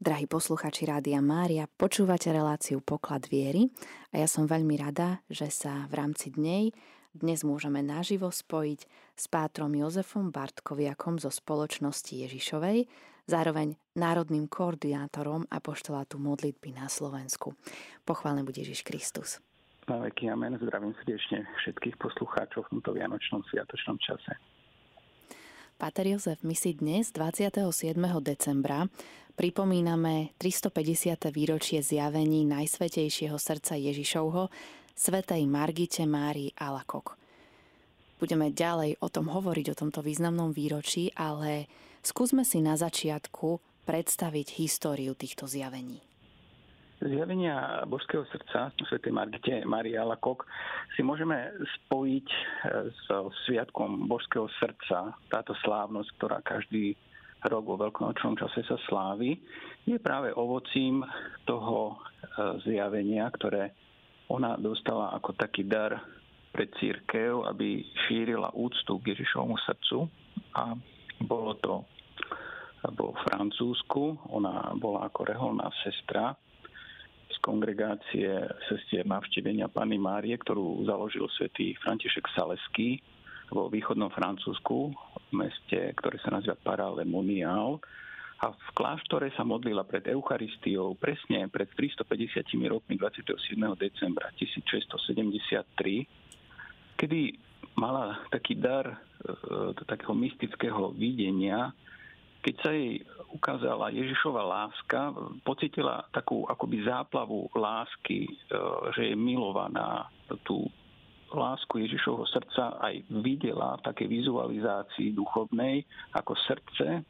Drahí posluchači Rádia Mária, počúvate reláciu Poklad viery a ja som veľmi rada, že sa v rámci dnej dnes môžeme naživo spojiť s pátrom Jozefom Bartkoviakom zo spoločnosti Ježišovej, zároveň národným koordinátorom apoštolátu modlitby na Slovensku. Pochválený bude Ježiš Kristus. Na veky amen. Zdravím srdečne všetkých poslucháčov v tomto vianočnom sviatočnom čase. Páter Jozef, my si dnes, 27. decembra, pripomíname 350. výročie zjavení Najsvetejšieho srdca Ježišovho, svetej Margite Márii Alakok. Budeme ďalej o tom hovoriť, o tomto významnom výročí, ale skúsme si na začiatku predstaviť históriu týchto zjavení. Zjavenia božského srdca svätej Margite Marie Alakok si môžeme spojiť e, s sviatkom božského srdca. Táto slávnosť, ktorá každý rok vo veľkonočnom čase sa slávi, je práve ovocím toho e, zjavenia, ktoré ona dostala ako taký dar pre církev, aby šírila úctu k Ježišovmu srdcu a bolo to bolo v Francúzsku. Ona bola ako reholná sestra kongregácie sestier navštívenia Pany Márie, ktorú založil svätý František Saleský vo východnom Francúzsku, v meste, ktoré sa nazýva Paralemonial. A v kláštore sa modlila pred Eucharistiou presne pred 350 rokmi 27. decembra 1673, kedy mala taký dar e, takého mystického videnia, keď sa jej ukázala Ježišova láska, pocitila takú akoby záplavu lásky, e, že je milovaná tú lásku Ježišovho srdca aj videla v takej vizualizácii duchovnej ako srdce,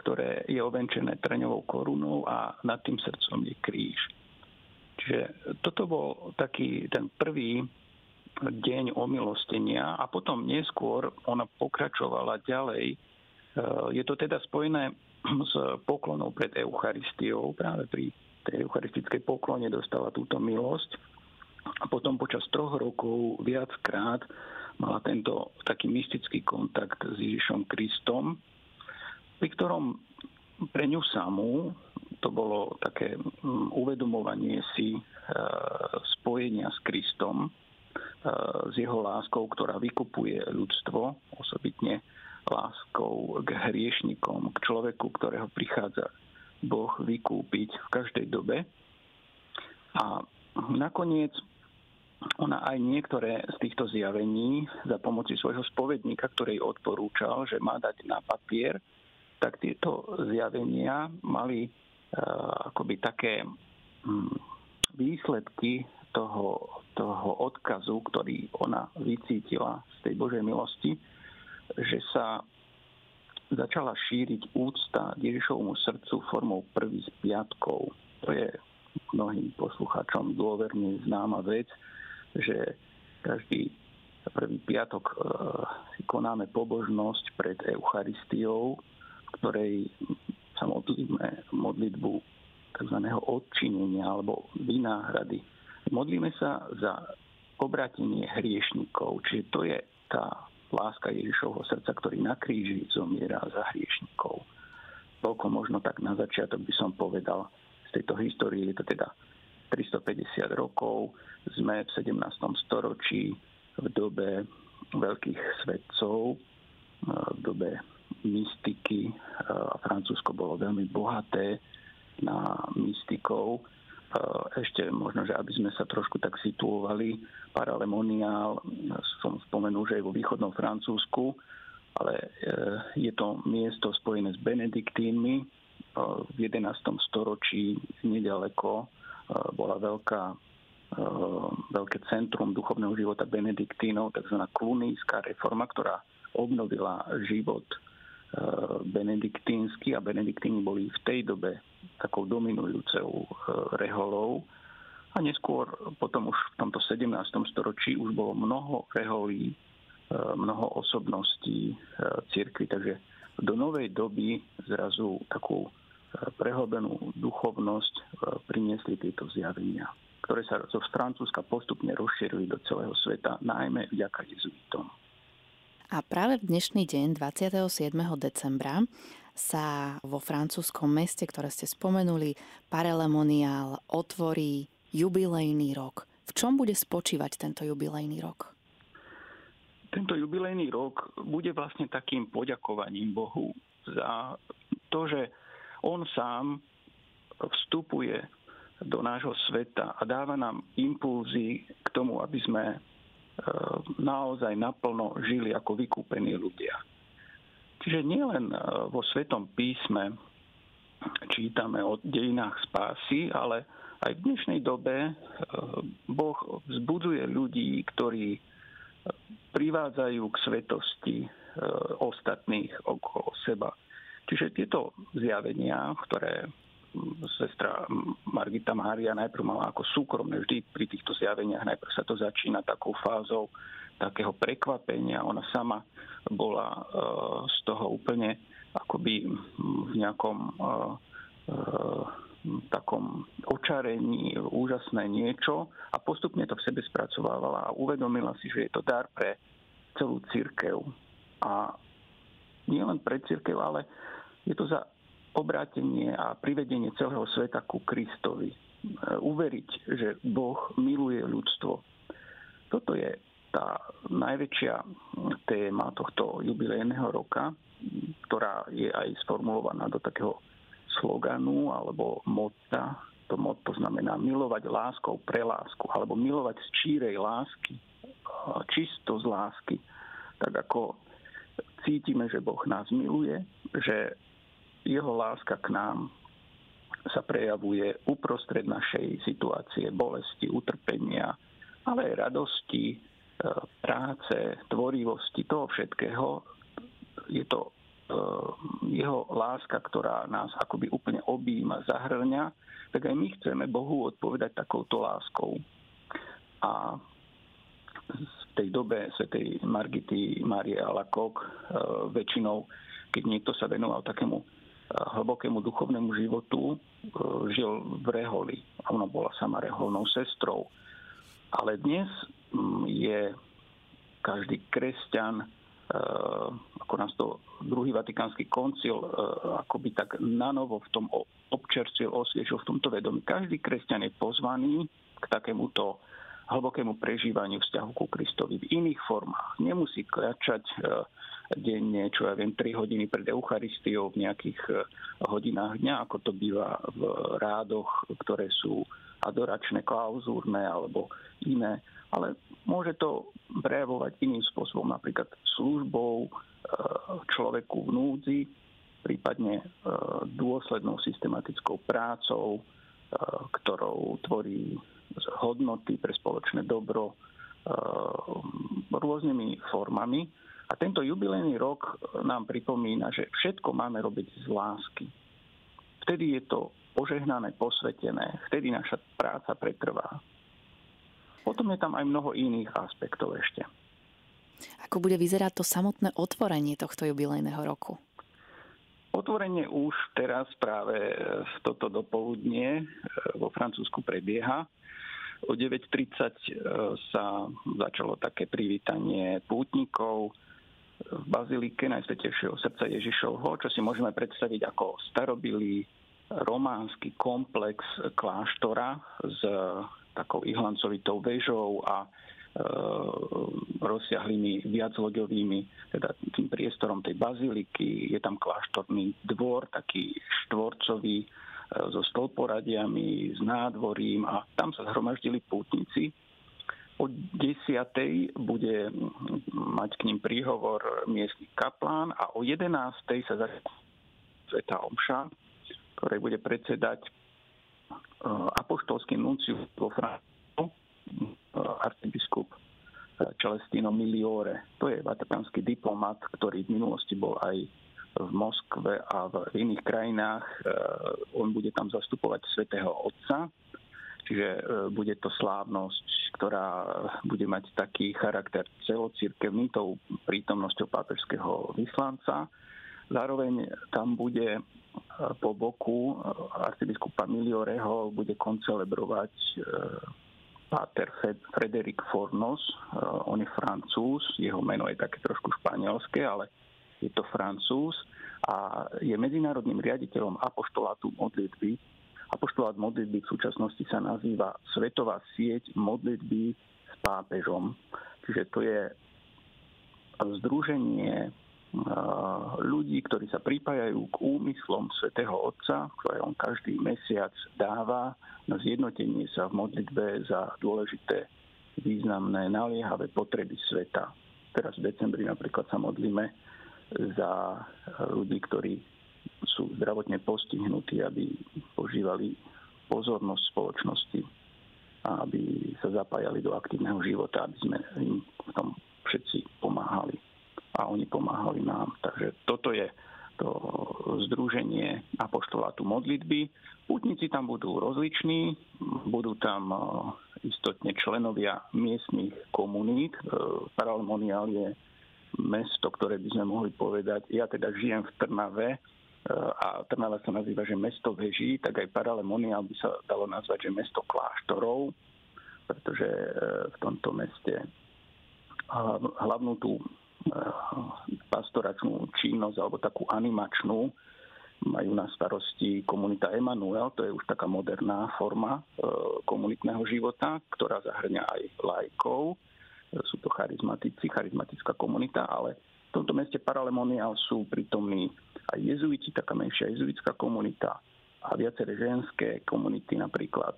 ktoré je ovenčené treňovou korunou a nad tým srdcom je kríž. Čiže toto bol taký ten prvý deň omilostenia a potom neskôr ona pokračovala ďalej Eh, je to teda spojené s poklonou pred Eucharistiou. Práve pri tej eucharistickej poklone dostala túto milosť. A potom počas troch rokov viackrát mala tento taký mystický kontakt s Ježišom Kristom, pri ktorom pre ňu samú to bolo také mm, uvedomovanie si eh, spojenia s Kristom, eh, s jeho láskou, ktorá vykupuje ľudstvo, osobitne láskou k hriešnikom, k človeku, ktorého prichádza Boh vykúpiť v každej dobe. A nakoniec ona aj niektoré z týchto zjavení za pomoci svojho spovedníka, ktorý odporúčal, že má dať na papier, tak tieto zjavenia mali uh, akoby také um, výsledky toho, toho odkazu, ktorý ona vycítila z tej Božej milosti, že sa začala šíriť úcta Ježišovmu srdcu formou prvých piatkov. To je mnohým poslucháčom dôverne známa vec, že každý prvý piatok e, si konáme pobožnosť pred Eucharistiou, v ktorej sa modlíme modlitbu tzv. odčinenia alebo vynáhrady. Modlíme sa za obratenie hriešnikov, čiže to je tá láska Ježišovho srdca, ktorý na kríži zomiera za hriešnikov. Toľko možno tak na začiatok by som povedal z tejto histórie. Je to teda 350 rokov. Sme v 17. storočí v dobe veľkých svetcov, v dobe mystiky. Francúzsko bolo veľmi bohaté na mystikov ešte možno, že aby sme sa trošku tak situovali, Paralemoniál som spomenul, že je vo východnom Francúzsku, ale e, je to miesto spojené s Benediktínmi. V 11. storočí nedaleko bola veľká, veľké centrum duchovného života Benediktínov, tzv. kluníska reforma, ktorá obnovila život benediktínsky a benediktíni boli v tej dobe takou dominujúcou e, reholou. A neskôr, potom už v tomto 17. storočí už bolo mnoho reholí, e, mnoho osobností e, cirkvi, takže do novej doby zrazu takú prehlbenú duchovnosť priniesli tieto zjavenia, ktoré sa zo Francúzska postupne rozšírili do celého sveta, najmä vďaka jezuitom. A práve v dnešný deň, 27. decembra, sa vo francúzskom meste, ktoré ste spomenuli, Parelemonial, otvorí jubilejný rok. V čom bude spočívať tento jubilejný rok? Tento jubilejný rok bude vlastne takým poďakovaním Bohu za to, že on sám vstupuje do nášho sveta a dáva nám impulzy k tomu, aby sme e, naozaj naplno žili ako vykúpení ľudia. Čiže nielen e, vo Svetom písme čítame o dejinách spásy, ale aj v dnešnej dobe e, Boh vzbudzuje ľudí, ktorí privádzajú k svetosti ostatných okolo seba. Čiže tieto zjavenia, ktoré sestra Margita Mária najprv mala ako súkromné vždy pri týchto zjaveniach. Najprv sa to začína takou fázou takého prekvapenia. Ona sama bola uh, z toho úplne akoby v nejakom uh, uh, takom očarení úžasné niečo a postupne to v sebe spracovávala a uvedomila si, že je to dar pre celú církev. A nie len pre církev, ale je to za obrátenie a privedenie celého sveta ku Kristovi. E, uveriť, že Boh miluje ľudstvo. Toto je tá najväčšia téma tohto jubilejného roka, ktorá je aj sformulovaná do takého sloganu alebo motta. To motto znamená milovať láskou pre lásku alebo milovať z čírej lásky, čisto z lásky. Tak ako cítime, že Boh nás miluje, že jeho láska k nám sa prejavuje uprostred našej situácie bolesti, utrpenia, ale aj radosti, práce, tvorivosti, toho všetkého. Je to e, jeho láska, ktorá nás akoby úplne objíma, zahrňa, tak aj my chceme Bohu odpovedať takouto láskou. A v tej dobe svätej Margity Marie Alakok e, väčšinou, keď niekto sa venoval takému hlbokému duchovnému životu žil v Reholi. Ona bola sama reholnou sestrou. Ale dnes je každý kresťan, e, ako nás to druhý vatikánsky koncil e, akoby tak nanovo v tom občerstvil, osviešil v tomto vedomí. Každý kresťan je pozvaný k takémuto hlbokému prežívaniu vzťahu ku Kristovi v iných formách. Nemusí kračať denne, čo ja viem, 3 hodiny pred Eucharistiou v nejakých hodinách dňa, ako to býva v rádoch, ktoré sú adoračné, klauzúrne alebo iné. Ale môže to prejavovať iným spôsobom, napríklad službou e, človeku v núdzi, prípadne e, dôslednou systematickou prácou, ktorou tvorí hodnoty pre spoločné dobro rôznymi formami. A tento jubilejný rok nám pripomína, že všetko máme robiť z lásky. Vtedy je to požehnané, posvetené, vtedy naša práca pretrvá. Potom je tam aj mnoho iných aspektov ešte. Ako bude vyzerať to samotné otvorenie tohto jubilejného roku? Otvorenie už teraz práve v toto dopoludnie e, vo Francúzsku prebieha. O 9.30 e, sa začalo také privítanie pútnikov, v bazilike Najsvetejšieho srdca Ježišovho, čo si môžeme predstaviť ako starobilý románsky komplex kláštora s takou ihlancovitou vežou a e, rozsiahlými viacloďovými, teda tým priestorom tej baziliky. Je tam kláštorný dvor, taký štvorcový, e, so stĺporadiami, s nádvorím a tam sa zhromaždili pútnici O 10. bude mať k ním príhovor miestny kaplán a o 11. sa začne Sveta Omša, ktorej bude predsedať apoštolský nuncius vo Francúzsku, e, arcibiskup Celestino Miliore. To je vatikánsky diplomat, ktorý v minulosti bol aj v Moskve a v iných krajinách. On bude tam zastupovať svätého Otca Čiže bude to slávnosť, ktorá bude mať taký charakter celocirkevný tou prítomnosťou pápežského vyslanca. Zároveň tam bude e, po boku e, arcibiskupa Milioreho bude koncelebrovať páter Frederik Fornos. On je francúz, jeho meno je také trošku španielské, ale je to francúz. a je medzinárodným riaditeľom apoštolátu modlitby. Apoštolát modlitby v súčasnosti sa nazýva Svetová sieť modlitby s pápežom. Čiže to je združenie ľudí, ktorí sa pripájajú k úmyslom svätého Otca, ktoré on každý mesiac dáva na zjednotenie sa v modlitbe za dôležité, významné, naliehavé potreby sveta. Teraz v decembri napríklad sa modlíme za ľudí, ktorí sú zdravotne postihnutí, aby požívali pozornosť spoločnosti a aby sa zapájali do aktívneho života, aby sme im v tom všetci pomáhali a oni pomáhali nám. Takže toto je to združenie apoštolátu modlitby. Putníci tam budú rozliční, budú tam e, istotne členovia miestnych komunít. E, Paralemoniál je mesto, ktoré by sme mohli povedať, ja teda žijem v Trnave e, a Trnava sa nazýva, že mesto veží, tak aj Paralemoniál by sa dalo nazvať, že mesto kláštorov, pretože v tomto meste hlavnú tú pastoračnú činnosť alebo takú animačnú majú na starosti komunita Emanuel, to je už taká moderná forma eh, komunitného života, ktorá zahrňa aj lajkov. Eh, sú to charizmatici, charizmatická komunita, ale v tomto meste Paralemonial sú prítomní aj jezuiti, taká menšia jezuitská komunita a viaceré ženské komunity, napríklad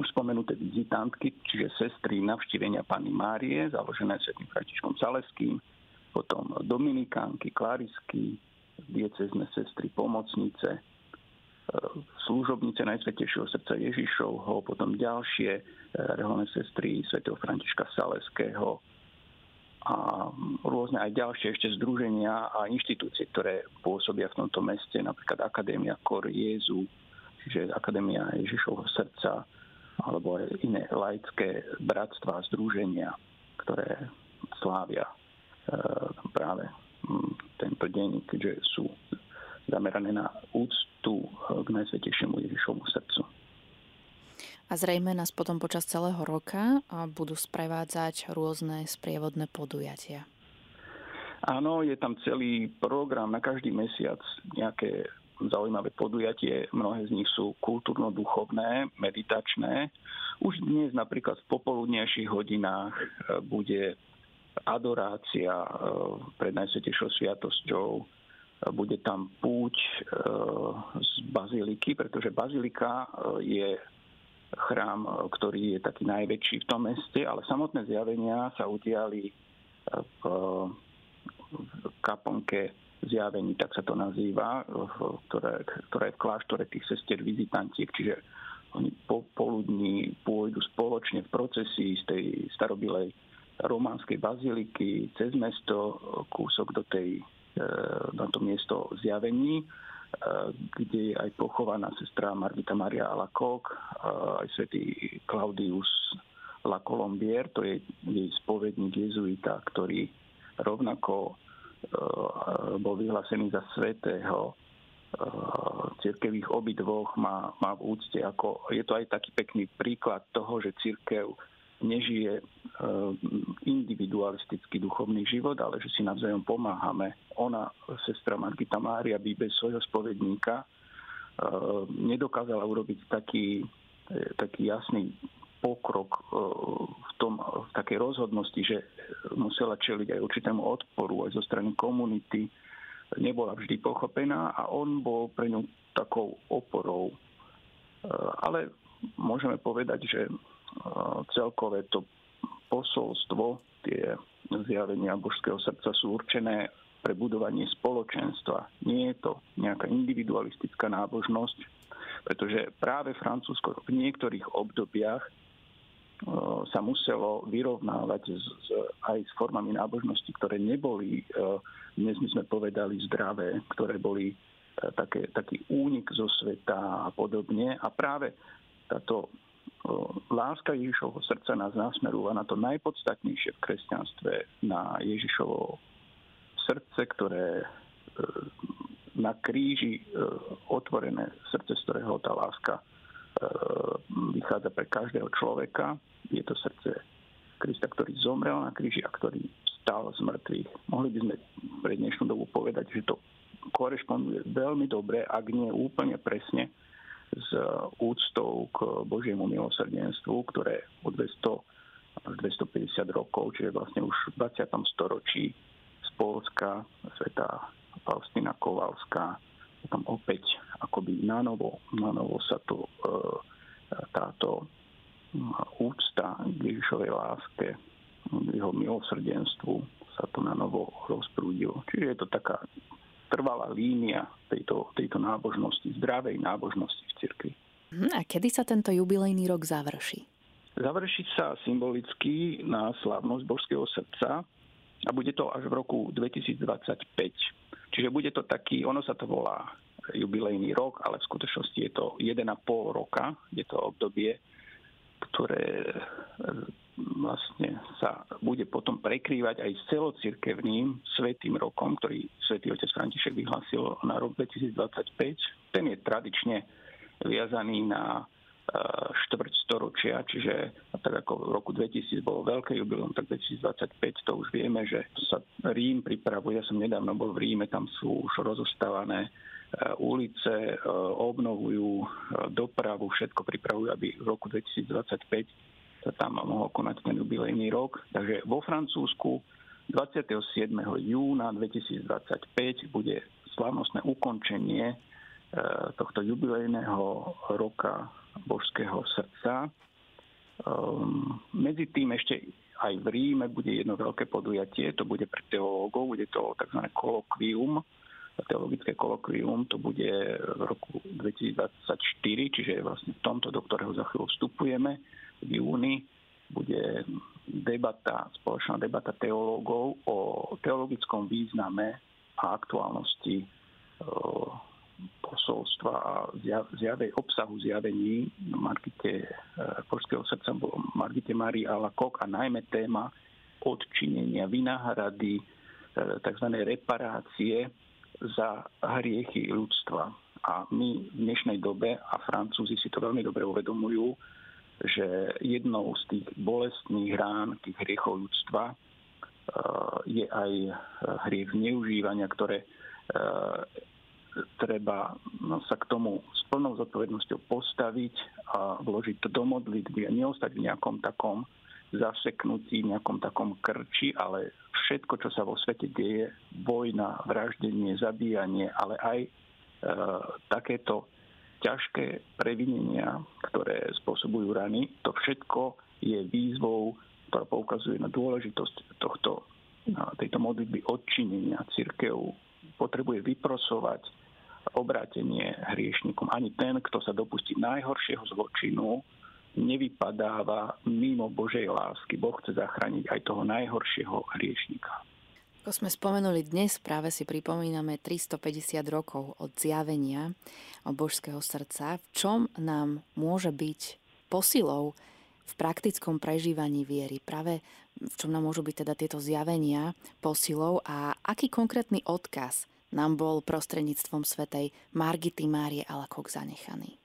spomenuté vizitantky, čiže sestry navštívenia Pany Márie, založené svetým Františkom Saleským, potom dominikánky, klarisky, diecezne sestry, pomocnice, e, služobnice Najsvetejšieho srdca Ježišovho, potom ďalšie e, reholné sestry svätého Františka Saleského a rôzne aj ďalšie ešte združenia a inštitúcie, ktoré pôsobia v tomto meste, napríklad Akadémia Kor Jezu, čiže Akadémia Ježišovho srdca, alebo aj iné laické bratstva združenia, ktoré slávia e, práve tento deň, keďže sú zamerané na úctu k Najsvetejšiemu Ježišovmu srdcu. A zrejme nás potom počas celého roka budú sprevádzať rôzne sprievodné podujatia. Áno, je tam celý program na každý mesiac nejaké zaujímavé podujatie. Mnohé z nich sú kultúrno-duchovné, meditačné. Už dnes napríklad v popoludnejších hodinách e, bude adorácia e, pred Najsvetejšou sviatosťou. E, bude tam púť z baziliky, pretože bazilika je chrám, ktorý je taký najväčší v tom meste, ale samotné zjavenia sa udiali v kaponke zjavení, tak sa to nazýva, ktoré, ktoré je v kláštore tých sestier vizitantiek, čiže oni po poludní pôjdu spoločne v procesii z tej starobilej románskej baziliky cez mesto, kúsok do tej, e, na to miesto zjavení, e, kde je aj pochovaná sestra Margita Maria Alakok, e, aj svätý Claudius La Colombier, to je jej spovedník jezuita, ktorý rovnako bol vyhlásený za svetého eh, cirkevých obidvoch má, má v úcte. Ako, je to aj taký pekný príklad toho, že cirkev nežije eh, individualistický duchovný život, ale že si navzájom pomáhame. Ona, sestra Margita Mária, by bez svojho spovedníka nedokázala urobiť taký, taký jasný pokrok e, v, tom, v takej rozhodnosti, že musela čeliť aj určitému odporu aj zo strany komunity, nebola vždy pochopená a on bol pre ňu takou oporou. E, ale môžeme povedať, že e, celkové to posolstvo, tie zjavenia božského srdca sú určené pre budovanie spoločenstva. Nie je to nejaká individualistická nábožnosť, pretože práve Francúzsko v niektorých obdobiach sa muselo vyrovnávať s, s, aj s formami nábožnosti, ktoré neboli, dnes by sme povedali, zdravé, ktoré boli také, taký únik zo sveta a podobne. A práve táto láska Ježišovho srdca nás nasmerúva na to najpodstatnejšie v kresťanstve, na Ježišovo srdce, ktoré na kríži otvorené srdce, z ktorého tá láska vychádza pre každého človeka je to srdce Krista, ktorý zomrel na kríži a ktorý stál z mŕtvych. Mohli by sme pre dnešnú dobu povedať, že to korešponduje veľmi dobre, ak nie úplne presne, s úctou k Božiemu milosrdenstvu, ktoré o 200 až 250 rokov, čiže vlastne už v 20. storočí z Polska, sveta Faustina Kovalská, tam opäť akoby nanovo, nanovo sa to, e, táto úcta k Ježišovej láske, jeho milosrdenstvu sa to na novo rozprúdilo. Čiže je to taká trvalá línia tejto, tejto nábožnosti, zdravej nábožnosti v cirkvi. Mhm, a kedy sa tento jubilejný rok završí? Završí sa symbolicky na slávnosť Božského srdca a bude to až v roku 2025. Čiže bude to taký, ono sa to volá jubilejný rok, ale v skutočnosti je to 1,5 roka, je to obdobie, ktoré vlastne sa bude potom prekrývať aj s celocirkevným svetým rokom, ktorý svätý otec František vyhlásil na rok 2025. Ten je tradične viazaný na e, štvrť storočia, čiže tak ako v roku 2000 bolo veľké jubileum, tak 2025 to už vieme, že sa Rím pripravuje. Ja som nedávno bol v Ríme, tam sú už rozostávané e, ulice, e, obnovujú dopravu, všetko pripravujú, aby v roku 2025 sa tam mohol konať ten jubilejný rok. Takže vo Francúzsku 27. júna 2025 bude slavnostné ukončenie e, tohto jubilejného roka Božského srdca. Ehm, medzi tým ešte aj v Ríme bude jedno veľké podujatie, to bude pre teológov, bude to tzv. kolokvium, teologické kolokvium, to bude v roku 2024, čiže vlastne v tomto, do ktorého za chvíľu vstupujeme v júni bude debata, spoločná debata teológov o teologickom význame a aktuálnosti e, posolstva a zjavej, obsahu zjavení Margite Polského srdca Margite Marii Alakok a najmä téma odčinenia, vynáhrady, e, tzv. reparácie za hriechy ľudstva. A my v dnešnej dobe, a Francúzi si to veľmi dobre uvedomujú, že jednou z tých bolestných rán tých hriechov ľudstva eh, je aj hriech zneužívania, ktoré eh, treba no, sa k tomu s plnou zodpovednosťou postaviť a vložiť to do modlitby a neostať v nejakom takom zaseknutí, nejakom takom krči, ale všetko, čo sa vo svete deje, vojna, vraždenie, zabíjanie, ale aj e, takéto ťažké previnenia, ktoré spôsobujú rany, to všetko je výzvou, ktorá poukazuje na dôležitosť tohto, tejto modlitby odčinenia. Církev potrebuje vyprosovať obrátenie hriešnikom. Ani ten, kto sa dopustí najhoršieho zločinu, nevypadáva mimo Božej lásky. Boh chce zachrániť aj toho najhoršieho hriešnika. Ako sme spomenuli dnes, práve si pripomíname 350 rokov od zjavenia božského srdca. V čom nám môže byť posilou v praktickom prežívaní viery? Práve v čom nám môžu byť teda tieto zjavenia posilou a aký konkrétny odkaz nám bol prostredníctvom svetej Margity Márie Alakok zanechaný?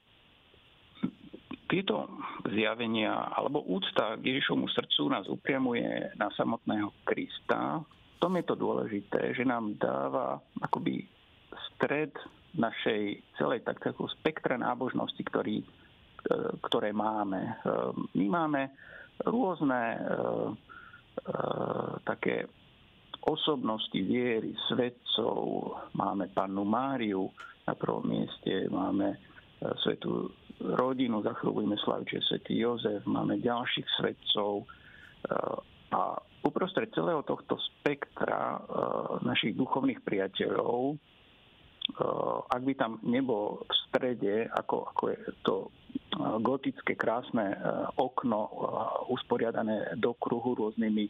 Tieto zjavenia alebo úcta k Ježišovmu srdcu nás upriamuje na samotného Krista, tom je to dôležité, že nám dáva akoby stred našej celej tak, spektra nábožnosti, ktorý, e, ktoré máme. E, my máme rôzne e, také osobnosti viery, svetcov, máme pannu Máriu na prvom mieste, máme svetú rodinu, za chvíľu budeme slaviť, že svetý Jozef, máme ďalších svetcov a uprostred celého tohto spektra uh, našich duchovných priateľov, ak by tam nebol v strede, ako, ako je to gotické krásne okno usporiadané do kruhu rôznymi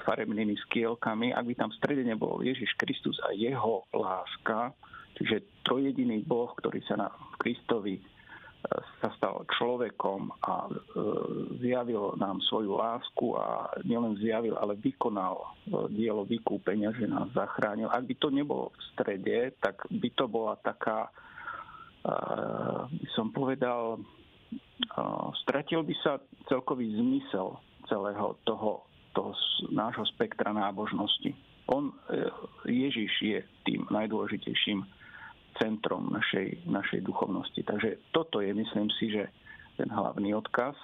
farebnými skielkami, ak by tam v strede nebol Ježiš Kristus a jeho láska, čiže trojediný Boh, ktorý sa na Kristovi sa stal človekom a e, zjavil nám svoju lásku a nielen zjavil, ale vykonal e, dielo vykúpenia, že nás zachránil. Ak by to nebolo v strede, tak by to bola taká, e, by som povedal, stratil by sa celkový zmysel celého toho, toho nášho spektra nábožnosti. On, e, Ježiš je tým najdôležitejším centrom našej, našej duchovnosti. Takže toto je, myslím si, že ten hlavný odkaz.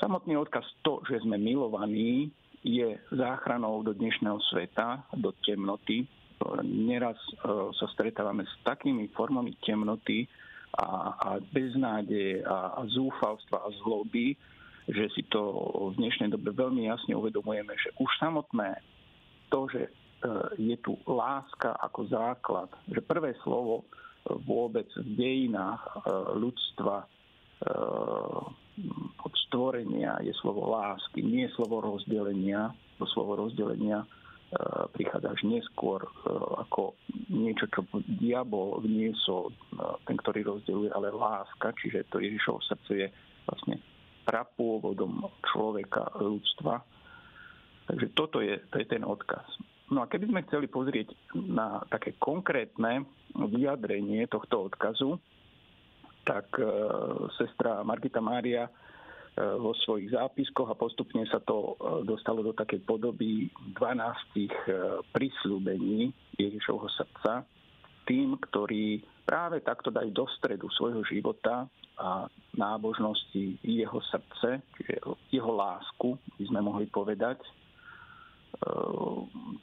Samotný odkaz to, že sme milovaní, je záchranou do dnešného sveta, do temnoty. Neraz e, sa stretávame s takými formami temnoty a, a beznádeje a, a zúfalstva a zloby, že si to v dnešnej dobe veľmi jasne uvedomujeme, že už samotné to, že je tu láska ako základ, že prvé slovo vôbec v dejinách e, ľudstva od stvorenia je slovo lásky, nie slovo rozdelenia. To slovo rozdelenia prichádza až neskôr ako niečo, čo diabol vniesol, ten, ktorý rozdeluje, ale láska, čiže to Ježišovo srdce je vlastne prapôvodom človeka, ľudstva. Takže toto je, to je ten odkaz. No a keby sme chceli pozrieť na také konkrétne vyjadrenie tohto odkazu, tak e, sestra Margita Mária e, vo svojich zápiskoch a postupne sa to e, dostalo do takej podoby 12 prislúbení Ježišovho srdca tým, ktorí práve takto dajú do stredu svojho života a nábožnosti jeho srdce, čiže jeho lásku, by sme mohli povedať.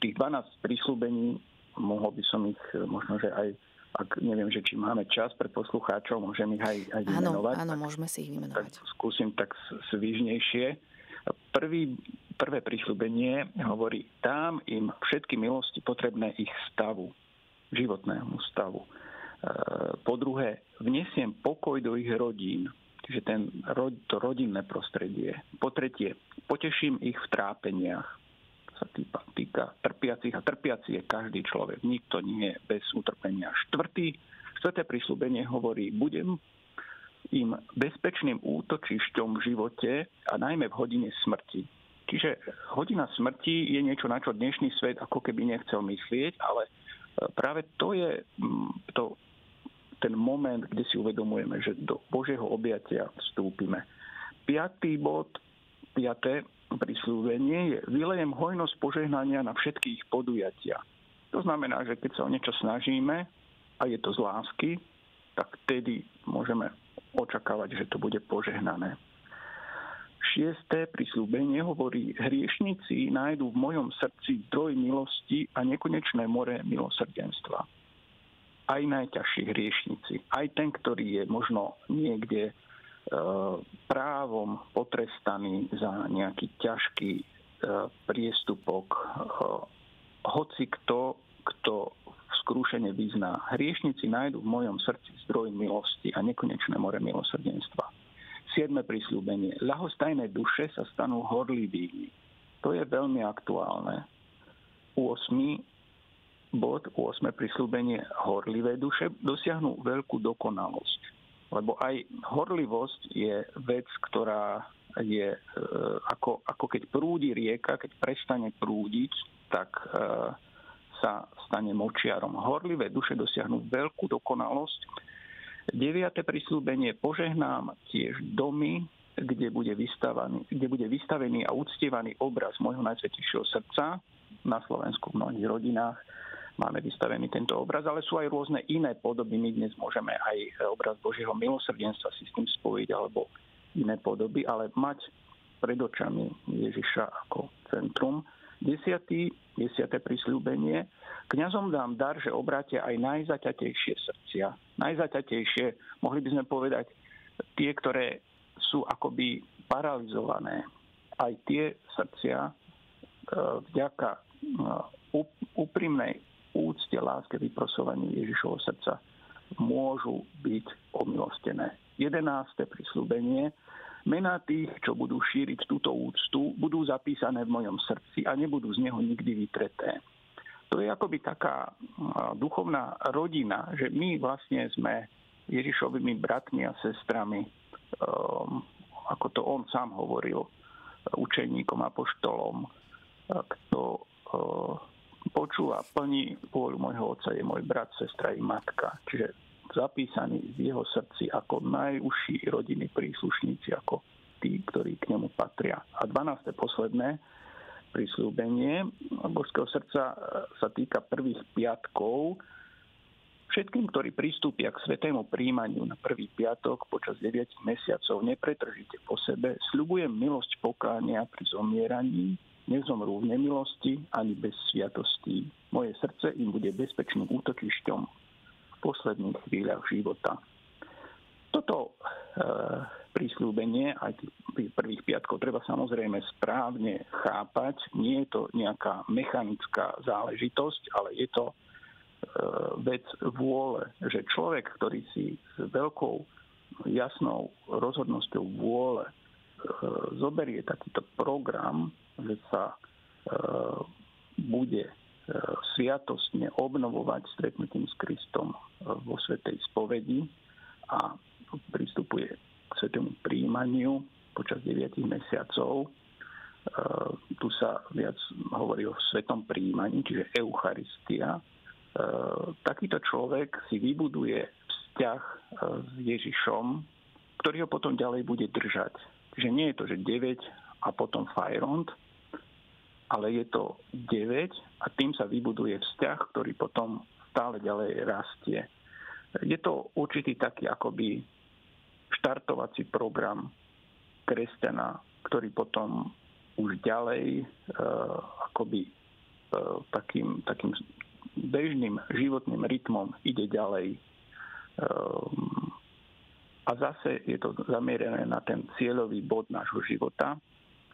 Tých 12 prislúbení, mohol by som ich možno, že aj ak neviem, že či máme čas pre poslucháčov, môžem ich aj, aj vymenovať. Áno, áno, môžeme si ich vymenovať. Tak skúsim tak svižnejšie. Prvý, prvé prísľubenie hovorí, dám im všetky milosti potrebné ich stavu, životnému stavu. E, po druhé, vnesiem pokoj do ich rodín, čiže ten, to rodinné prostredie. Po tretie, poteším ich v trápeniach sa týka, týka trpiacich a trpiaci je každý človek. Nikto nie je bez utrpenia. Štvrtý, štvrté prísľubenie hovorí, budem im bezpečným útočišťom v živote a najmä v hodine smrti. Čiže hodina smrti je niečo, na čo dnešný svet ako keby nechcel myslieť, ale e, práve to je mm, to, ten moment, kde si uvedomujeme, že do Božieho objatia vstúpime. Piatý bod, piaté, prislúbenie je vylejem hojnosť požehnania na všetkých podujatia. To znamená, že keď sa o niečo snažíme a je to z lásky, tak vtedy môžeme očakávať, že to bude požehnané. Šiesté prislúbenie hovorí, hriešnici nájdú v mojom srdci zdroj milosti a nekonečné more milosrdenstva. Aj najťažší hriešnici, aj ten, ktorý je možno niekde právom potrestaný za nejaký ťažký e, priestupok. E, hoci kto, kto v skrúšene vyzná. Hriešnici nájdu v mojom srdci zdroj milosti a nekonečné more milosrdenstva. Siedme prisľúbenie. Ľahostajné duše sa stanú horlivými. To je veľmi aktuálne. 8. bod, 8. prisľúbenie horlivé duše dosiahnu veľkú dokonalosť lebo aj horlivosť je vec, ktorá je e, ako, ako keď prúdi rieka, keď prestane prúdiť, tak e, sa stane močiarom. Horlivé duše dosiahnu veľkú dokonalosť. Deviate prislúbenie požehnám tiež domy, kde bude, kde bude vystavený a uctievaný obraz môjho najsvetejšieho srdca na Slovensku v mnohých rodinách máme vystavený tento obraz, ale sú aj rôzne iné podoby. My dnes môžeme aj obraz Božieho milosrdenstva si s tým spojiť, alebo iné podoby, ale mať pred očami Ježiša ako centrum. Desiatý, desiaté prisľúbenie. Kňazom dám dar, že obrátia aj najzaťatejšie srdcia. Najzaťatejšie, mohli by sme povedať, tie, ktoré sú akoby paralizované. Aj tie srdcia e, vďaka e, úprimnej úcte, láske, vyprosovaní Ježišovho srdca môžu byť omilostené. Jedenácté prislúbenie. Mená tých, čo budú šíriť túto úctu, budú zapísané v mojom srdci a nebudú z neho nikdy vytreté. To je akoby taká duchovná rodina, že my vlastne sme Ježišovými bratmi a sestrami, um, ako to on sám hovoril, učeníkom, apoštolom, kto uh, počúva, plní vôľu môjho otca, je môj brat, sestra i matka. Čiže zapísaný v jeho srdci ako najúžší rodiny príslušníci, ako tí, ktorí k nemu patria. A 12. posledné, prísľúbenie Božského srdca sa týka prvých piatkov. Všetkým, ktorí pristúpia k svetému príjmaniu na prvý piatok počas 9 mesiacov, nepretržite po sebe, sľubujem milosť pokánia pri zomieraní, nezomrú v nemilosti ani bez sviatostí. Moje srdce im bude bezpečným útočišťom v posledných chvíľach života. Toto e, prísľúbenie aj tých prvých piatkov treba samozrejme správne chápať. Nie je to nejaká mechanická záležitosť, ale je to e, vec vôle, že človek, ktorý si s veľkou jasnou rozhodnosťou vôle zoberie takýto program, že sa e, bude e, sviatostne obnovovať stretnutím s Kristom vo Svetej spovedi a pristupuje k svetému príjmaniu počas 9 mesiacov. Tu sa viac hovorí o svetom príjmaní, čiže Eucharistia. Takýto človek si vybuduje vzťah s Ježišom, ktorý ho potom ďalej bude držať. Čiže nie je to, že 9 a potom Fajrond, ale je to 9 a tým sa vybuduje vzťah, ktorý potom stále ďalej rastie. Je to určitý taký akoby štartovací program kresťana, ktorý potom už ďalej e, akoby e, takým, takým bežným životným rytmom ide ďalej. E, a zase je to zamierené na ten cieľový bod nášho života,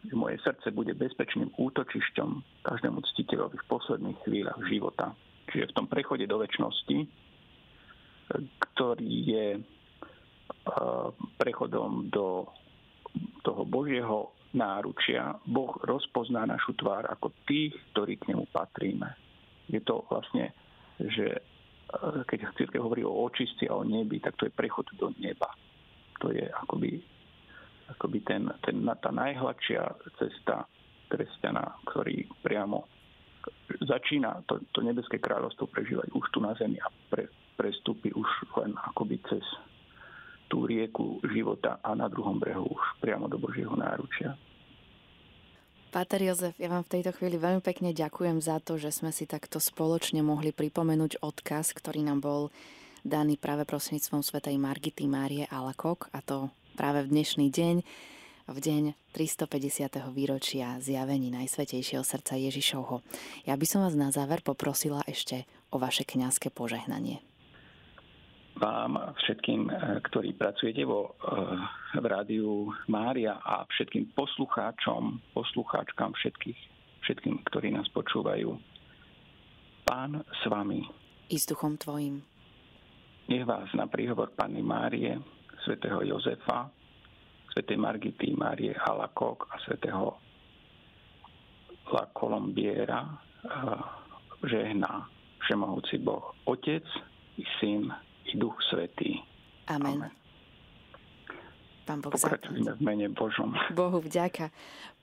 že moje srdce bude bezpečným útočišťom každému ctiteľovi v posledných chvíľach života. Čiže v tom prechode do väčšnosti, ktorý je prechodom do toho Božieho náručia Boh rozpozná našu tvár ako tých, ktorí k nemu patríme. Je to vlastne, že keď církev hovorí o očistci a o nebi, tak to je prechod do neba. To je akoby, akoby ten, ten, tá najhladšia cesta kresťana, ktorý priamo začína to, to nebeské kráľovstvo prežívať už tu na zemi a pre, prestúpi už len akoby cez tú rieku života a na druhom brehu už priamo do Božieho náručia. Páter Jozef, ja vám v tejto chvíli veľmi pekne ďakujem za to, že sme si takto spoločne mohli pripomenúť odkaz, ktorý nám bol daný práve prostredníctvom svätej Margity Márie Alakok a to práve v dnešný deň, v deň 350. výročia zjavení Najsvetejšieho srdca Ježišovho. Ja by som vás na záver poprosila ešte o vaše kňazské požehnanie vám všetkým, eh, ktorí pracujete vo, eh, v rádiu Mária a všetkým poslucháčom, poslucháčkam všetkých, všetkým, ktorí nás počúvajú. Pán s vami. I s duchom tvojim. Nech vás na príhovor Panny Márie, svätého Jozefa, svätej Margity Márie Halakok a svätého La Colombiera eh, žehná Všemohúci Boh, Otec i Syn i Duch Svetý. Amen. Amen. Pán Boh Pokračujeme v mene Božom. Bohu vďaka.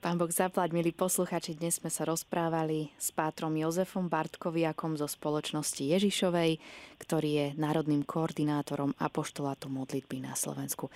Pán Boh zaplať, milí posluchači, dnes sme sa rozprávali s pátrom Jozefom Bartkoviakom zo spoločnosti Ježišovej, ktorý je národným koordinátorom apoštolátu modlitby na Slovensku.